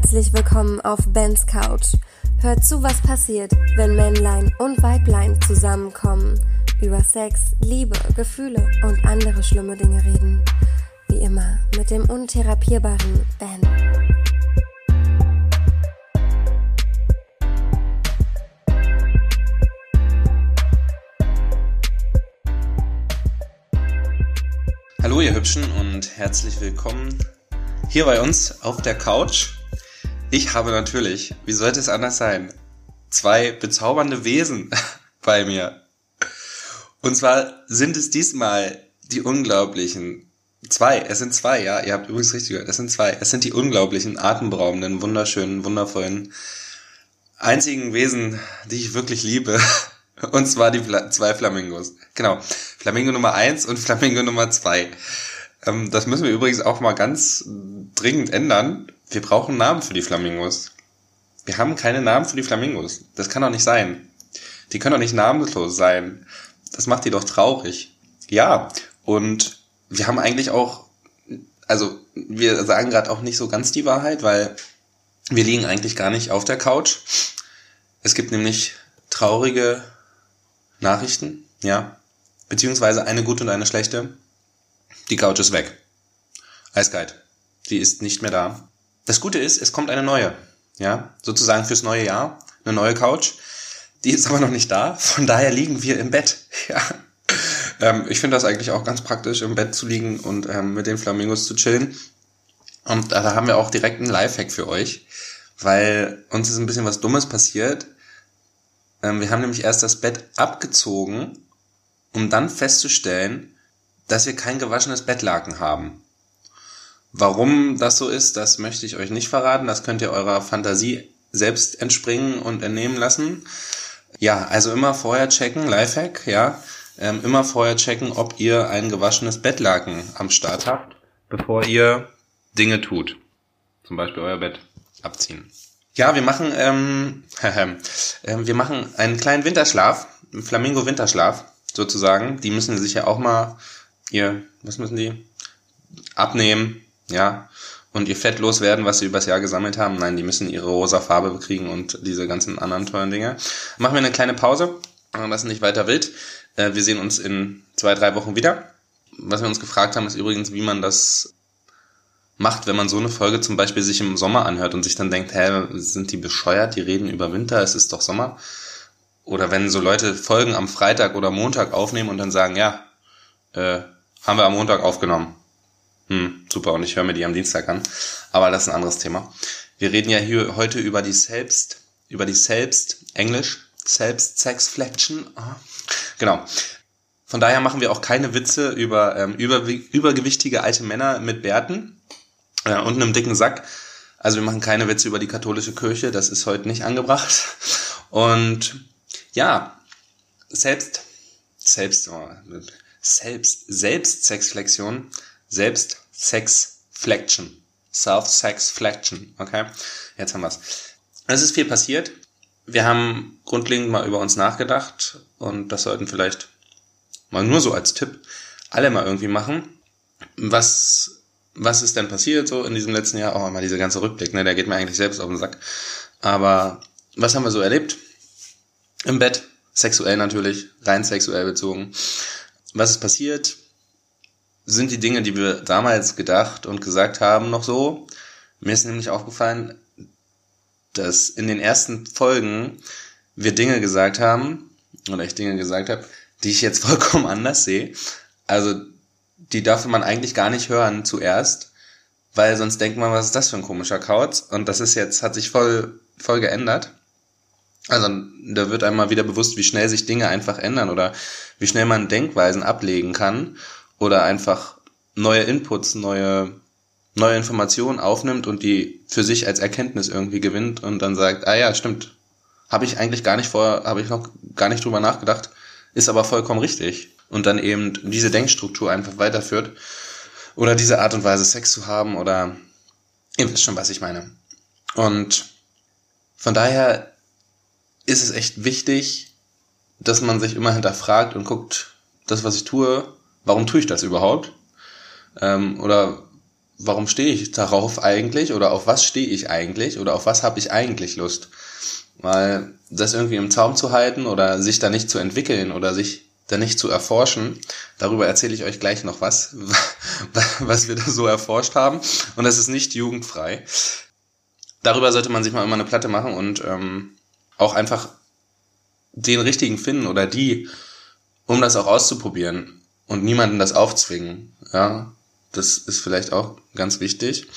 herzlich willkommen auf Bens Couch. Hört zu, was passiert, wenn Männlein und Weiblein zusammenkommen, über Sex, Liebe, Gefühle und andere schlimme Dinge reden. Wie immer mit dem untherapierbaren Ben. Hallo ihr Hübschen und herzlich willkommen hier bei uns auf der Couch. Ich habe natürlich, wie sollte es anders sein, zwei bezaubernde Wesen bei mir. Und zwar sind es diesmal die unglaublichen zwei, es sind zwei, ja, ihr habt übrigens richtig gehört, es sind zwei, es sind die unglaublichen, atemberaubenden, wunderschönen, wundervollen, einzigen Wesen, die ich wirklich liebe. Und zwar die zwei Flamingos. Genau. Flamingo Nummer eins und Flamingo Nummer zwei. Ähm, das müssen wir übrigens auch mal ganz dringend ändern. Wir brauchen Namen für die Flamingos. Wir haben keine Namen für die Flamingos. Das kann doch nicht sein. Die können doch nicht namenlos sein. Das macht die doch traurig. Ja, und wir haben eigentlich auch, also wir sagen gerade auch nicht so ganz die Wahrheit, weil wir liegen eigentlich gar nicht auf der Couch. Es gibt nämlich traurige Nachrichten, ja, beziehungsweise eine gute und eine schlechte. Die Couch ist weg. Eiskalt. Die ist nicht mehr da. Das Gute ist, es kommt eine neue. Ja, sozusagen fürs neue Jahr. Eine neue Couch. Die ist aber noch nicht da. Von daher liegen wir im Bett. Ja. Ähm, ich finde das eigentlich auch ganz praktisch, im Bett zu liegen und ähm, mit den Flamingos zu chillen. Und da haben wir auch direkt einen Lifehack für euch, weil uns ist ein bisschen was Dummes passiert. Ähm, wir haben nämlich erst das Bett abgezogen, um dann festzustellen, dass wir kein gewaschenes Bettlaken haben. Warum das so ist, das möchte ich euch nicht verraten. Das könnt ihr eurer Fantasie selbst entspringen und entnehmen lassen. Ja, also immer vorher checken, Lifehack, ja. Ähm, immer vorher checken, ob ihr ein gewaschenes Bettlaken am Start habt, bevor ihr Dinge tut. Zum Beispiel euer Bett abziehen. Ja, wir machen, ähm, äh, wir machen einen kleinen Winterschlaf, einen Flamingo-Winterschlaf sozusagen. Die müssen sich ja auch mal ihr, was müssen die? Abnehmen, ja. Und ihr Fett loswerden, was sie übers Jahr gesammelt haben. Nein, die müssen ihre rosa Farbe bekriegen und diese ganzen anderen tollen Dinge. Machen wir eine kleine Pause, lassen nicht weiter wild. Äh, wir sehen uns in zwei, drei Wochen wieder. Was wir uns gefragt haben, ist übrigens, wie man das macht, wenn man so eine Folge zum Beispiel sich im Sommer anhört und sich dann denkt, hä, sind die bescheuert, die reden über Winter, es ist doch Sommer. Oder wenn so Leute Folgen am Freitag oder Montag aufnehmen und dann sagen, ja, äh, haben wir am Montag aufgenommen. Hm, super, und ich höre mir die am Dienstag an. Aber das ist ein anderes Thema. Wir reden ja hier heute über die Selbst, über die Selbst, Englisch, Selbst-Sex-Flexion. Genau. Von daher machen wir auch keine Witze über ähm, über, übergewichtige alte Männer mit Bärten äh, und einem dicken Sack. Also wir machen keine Witze über die katholische Kirche, das ist heute nicht angebracht. Und ja, selbst, selbst, oh, selbst, Selbstsexflexion, Selbstsexflexion, Self-Sex-Flexion, okay? Jetzt haben wir's. Es ist viel passiert. Wir haben grundlegend mal über uns nachgedacht und das sollten vielleicht mal nur so als Tipp alle mal irgendwie machen. Was, was ist denn passiert so in diesem letzten Jahr? Oh, mal dieser ganze Rückblick, ne, der geht mir eigentlich selbst auf den Sack. Aber was haben wir so erlebt? Im Bett, sexuell natürlich, rein sexuell bezogen was ist passiert? Sind die Dinge, die wir damals gedacht und gesagt haben, noch so? Mir ist nämlich aufgefallen, dass in den ersten Folgen wir Dinge gesagt haben, oder ich Dinge gesagt habe, die ich jetzt vollkommen anders sehe. Also, die darf man eigentlich gar nicht hören zuerst, weil sonst denkt man, was ist das für ein komischer Kauz? Und das ist jetzt, hat sich voll, voll geändert. Also da wird einmal wieder bewusst, wie schnell sich Dinge einfach ändern oder wie schnell man Denkweisen ablegen kann oder einfach neue Inputs, neue, neue Informationen aufnimmt und die für sich als Erkenntnis irgendwie gewinnt und dann sagt, ah ja, stimmt, habe ich eigentlich gar nicht vor, habe ich noch gar nicht drüber nachgedacht, ist aber vollkommen richtig. Und dann eben diese Denkstruktur einfach weiterführt oder diese Art und Weise Sex zu haben oder ihr wisst schon, was ich meine. Und von daher ist es echt wichtig, dass man sich immer hinterfragt und guckt, das, was ich tue, warum tue ich das überhaupt? Ähm, oder warum stehe ich darauf eigentlich oder auf was stehe ich eigentlich oder auf was habe ich eigentlich Lust? Weil das irgendwie im Zaum zu halten oder sich da nicht zu entwickeln oder sich da nicht zu erforschen, darüber erzähle ich euch gleich noch was, was wir da so erforscht haben. Und das ist nicht jugendfrei. Darüber sollte man sich mal immer eine Platte machen und ähm, auch einfach den richtigen finden oder die, um das auch auszuprobieren und niemanden das aufzwingen. Ja, das ist vielleicht auch ganz wichtig.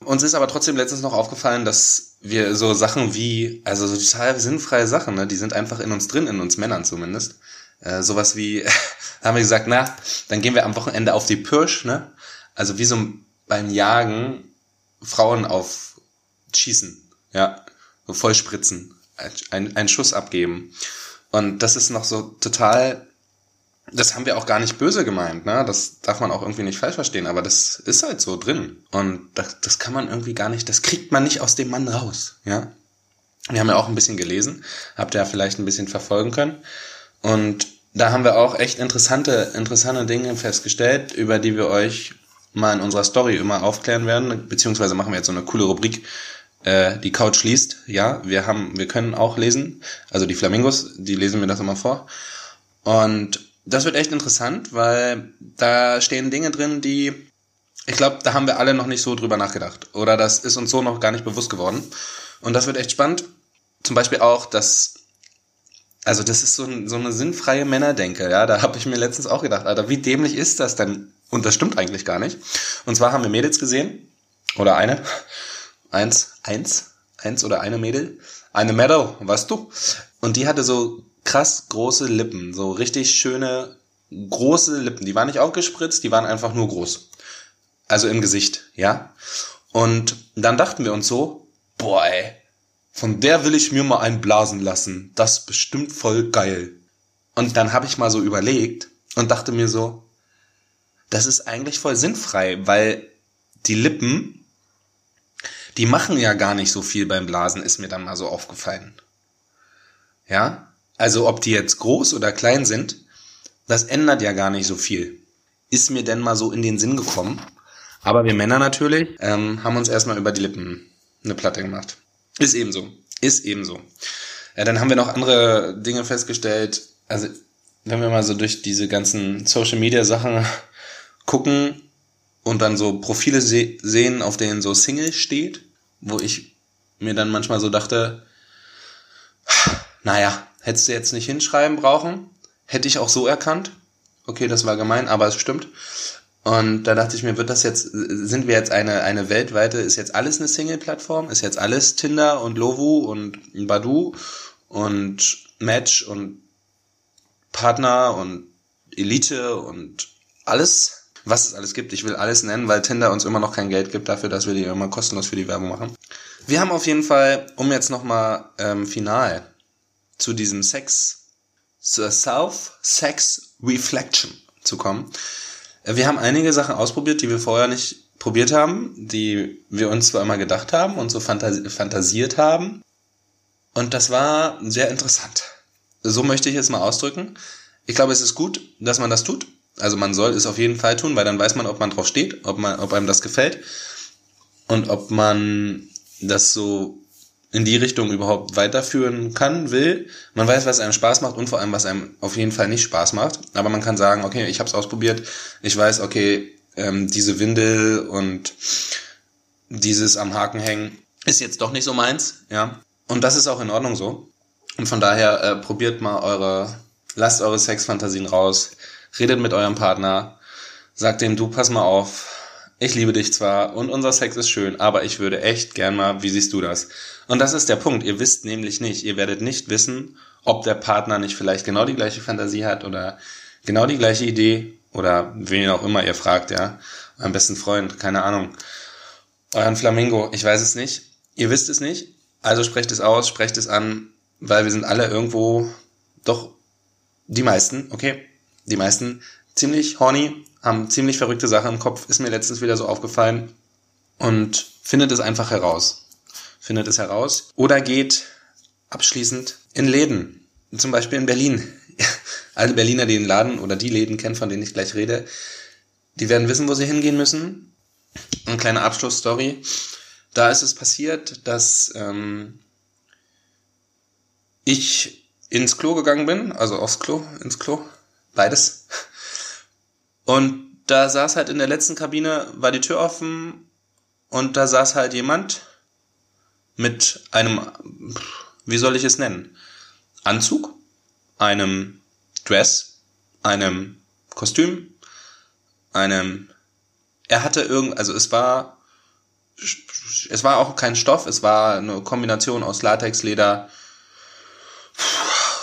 Uns ist aber trotzdem letztens noch aufgefallen, dass wir so Sachen wie, also so total sinnfreie Sachen, ne, die sind einfach in uns drin, in uns Männern zumindest. Äh, sowas wie, haben wir gesagt, na, dann gehen wir am Wochenende auf die Pirsch, ne? Also wie so beim Jagen Frauen auf Schießen, ja, so voll spritzen, ein, einen Schuss abgeben. Und das ist noch so total das haben wir auch gar nicht böse gemeint, ne? Das darf man auch irgendwie nicht falsch verstehen, aber das ist halt so drin. Und das, das kann man irgendwie gar nicht, das kriegt man nicht aus dem Mann raus, ja? Wir haben ja auch ein bisschen gelesen, habt ihr ja vielleicht ein bisschen verfolgen können. Und da haben wir auch echt interessante, interessante Dinge festgestellt, über die wir euch mal in unserer Story immer aufklären werden, beziehungsweise machen wir jetzt so eine coole Rubrik, äh, die Couch liest. Ja, wir haben, wir können auch lesen, also die Flamingos, die lesen mir das immer vor. Und das wird echt interessant, weil da stehen Dinge drin, die, ich glaube, da haben wir alle noch nicht so drüber nachgedacht. Oder das ist uns so noch gar nicht bewusst geworden. Und das wird echt spannend. Zum Beispiel auch, dass, also das ist so, ein, so eine sinnfreie Männerdenke, ja. Da habe ich mir letztens auch gedacht, Alter, wie dämlich ist das denn? Und das stimmt eigentlich gar nicht. Und zwar haben wir Mädels gesehen, oder eine, eins, eins, eins oder eine Mädel, eine Mädel, weißt du? Und die hatte so krass große Lippen, so richtig schöne, große Lippen. Die waren nicht aufgespritzt, die waren einfach nur groß. Also im Gesicht, ja. Und dann dachten wir uns so, boah, ey, von der will ich mir mal einblasen lassen. Das ist bestimmt voll geil. Und dann habe ich mal so überlegt und dachte mir so, das ist eigentlich voll sinnfrei, weil die Lippen, die machen ja gar nicht so viel beim Blasen, ist mir dann mal so aufgefallen. Ja? Also ob die jetzt groß oder klein sind, das ändert ja gar nicht so viel. Ist mir denn mal so in den Sinn gekommen. Aber wir Männer natürlich ähm, haben uns erstmal über die Lippen eine Platte gemacht. Ist ebenso. Ist ebenso. Ja, dann haben wir noch andere Dinge festgestellt. Also wenn wir mal so durch diese ganzen Social Media Sachen gucken und dann so Profile se sehen, auf denen so Single steht, wo ich mir dann manchmal so dachte, naja, hättest du jetzt nicht hinschreiben brauchen. Hätte ich auch so erkannt. Okay, das war gemein, aber es stimmt. Und da dachte ich mir, wird das jetzt, sind wir jetzt eine, eine weltweite, ist jetzt alles eine Single-Plattform? Ist jetzt alles Tinder und Lovu und Badu und Match und Partner und Elite und alles, was es alles gibt. Ich will alles nennen, weil Tinder uns immer noch kein Geld gibt dafür, dass wir die immer kostenlos für die Werbung machen. Wir haben auf jeden Fall, um jetzt nochmal ähm, final zu diesem Sex, zur Self-Sex-Reflection zu kommen. Äh, wir haben einige Sachen ausprobiert, die wir vorher nicht probiert haben, die wir uns zwar immer gedacht haben und so fantasiert haben. Und das war sehr interessant. So möchte ich es mal ausdrücken. Ich glaube, es ist gut, dass man das tut. Also man soll es auf jeden Fall tun, weil dann weiß man, ob man drauf steht, ob man, ob einem das gefällt und ob man das so in die Richtung überhaupt weiterführen kann, will. Man weiß, was einem Spaß macht und vor allem, was einem auf jeden Fall nicht Spaß macht. Aber man kann sagen, okay, ich habe es ausprobiert. Ich weiß, okay, ähm, diese Windel und dieses am Haken hängen ist jetzt doch nicht so meins, ja. Und das ist auch in Ordnung so. Und von daher äh, probiert mal eure, lasst eure Sexfantasien raus, redet mit eurem Partner, sagt dem, du pass mal auf, ich liebe dich zwar und unser Sex ist schön, aber ich würde echt gern mal, wie siehst du das? Und das ist der Punkt. Ihr wisst nämlich nicht, ihr werdet nicht wissen, ob der Partner nicht vielleicht genau die gleiche Fantasie hat oder genau die gleiche Idee oder wen auch immer ihr fragt, ja. Euren besten Freund, keine Ahnung. Euren Flamingo, ich weiß es nicht. Ihr wisst es nicht. Also sprecht es aus, sprecht es an, weil wir sind alle irgendwo, doch die meisten, okay, die meisten ziemlich horny, haben ziemlich verrückte Sachen im Kopf, ist mir letztens wieder so aufgefallen und findet es einfach heraus. Findet es heraus. Oder geht abschließend in Läden. Zum Beispiel in Berlin. Alle Berliner, die den Laden oder die Läden kennen, von denen ich gleich rede, die werden wissen, wo sie hingehen müssen. eine kleine Abschlussstory. Da ist es passiert, dass ähm, ich ins Klo gegangen bin, also aufs Klo, ins Klo, beides. Und da saß halt in der letzten Kabine, war die Tür offen und da saß halt jemand mit einem, wie soll ich es nennen? Anzug, einem Dress, einem Kostüm, einem, er hatte irgend, also es war, es war auch kein Stoff, es war eine Kombination aus Latex, Leder,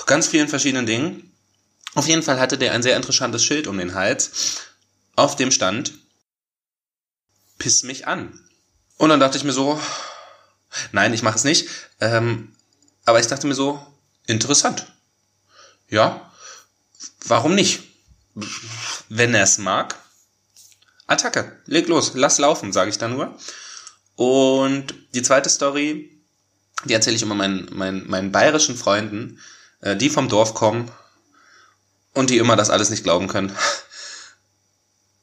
ganz vielen verschiedenen Dingen. Auf jeden Fall hatte der ein sehr interessantes Schild um den Hals, auf dem stand, piss mich an. Und dann dachte ich mir so, nein, ich mache es nicht, ähm, aber ich dachte mir so, interessant. Ja, warum nicht? Wenn er es mag, Attacke, leg los, lass laufen, sage ich da nur. Und die zweite Story, die erzähle ich immer meinen, meinen, meinen bayerischen Freunden, äh, die vom Dorf kommen und die immer das alles nicht glauben können.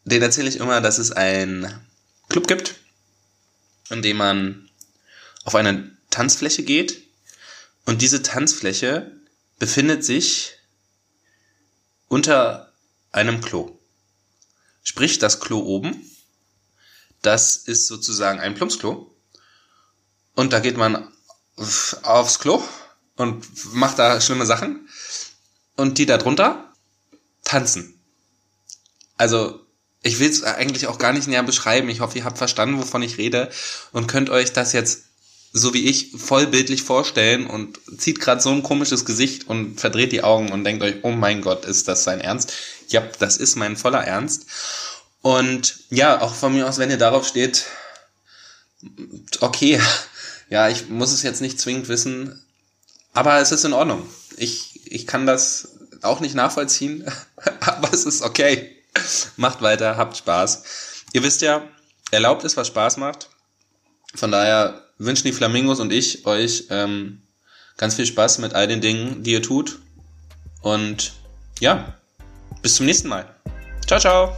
Den erzähle ich immer, dass es ein Club gibt, in dem man auf eine Tanzfläche geht und diese Tanzfläche befindet sich unter einem Klo. Sprich, das Klo oben, das ist sozusagen ein Plumpsklo. Und da geht man aufs Klo und macht da schlimme Sachen. Und die da drunter tanzen. Also, ich will es eigentlich auch gar nicht näher beschreiben. Ich hoffe, ihr habt verstanden, wovon ich rede und könnt euch das jetzt so wie ich vollbildlich vorstellen und zieht gerade so ein komisches Gesicht und verdreht die Augen und denkt euch, oh mein Gott, ist das sein Ernst? Ja, das ist mein voller Ernst. Und ja, auch von mir aus, wenn ihr darauf steht, okay, ja, ich muss es jetzt nicht zwingend wissen, aber es ist in Ordnung. Ich, ich kann das auch nicht nachvollziehen, aber es ist okay. Macht weiter, habt Spaß. Ihr wisst ja, erlaubt ist, was Spaß macht. Von daher wünschen die Flamingos und ich euch ähm, ganz viel Spaß mit all den Dingen, die ihr tut. Und ja, bis zum nächsten Mal. Ciao, ciao.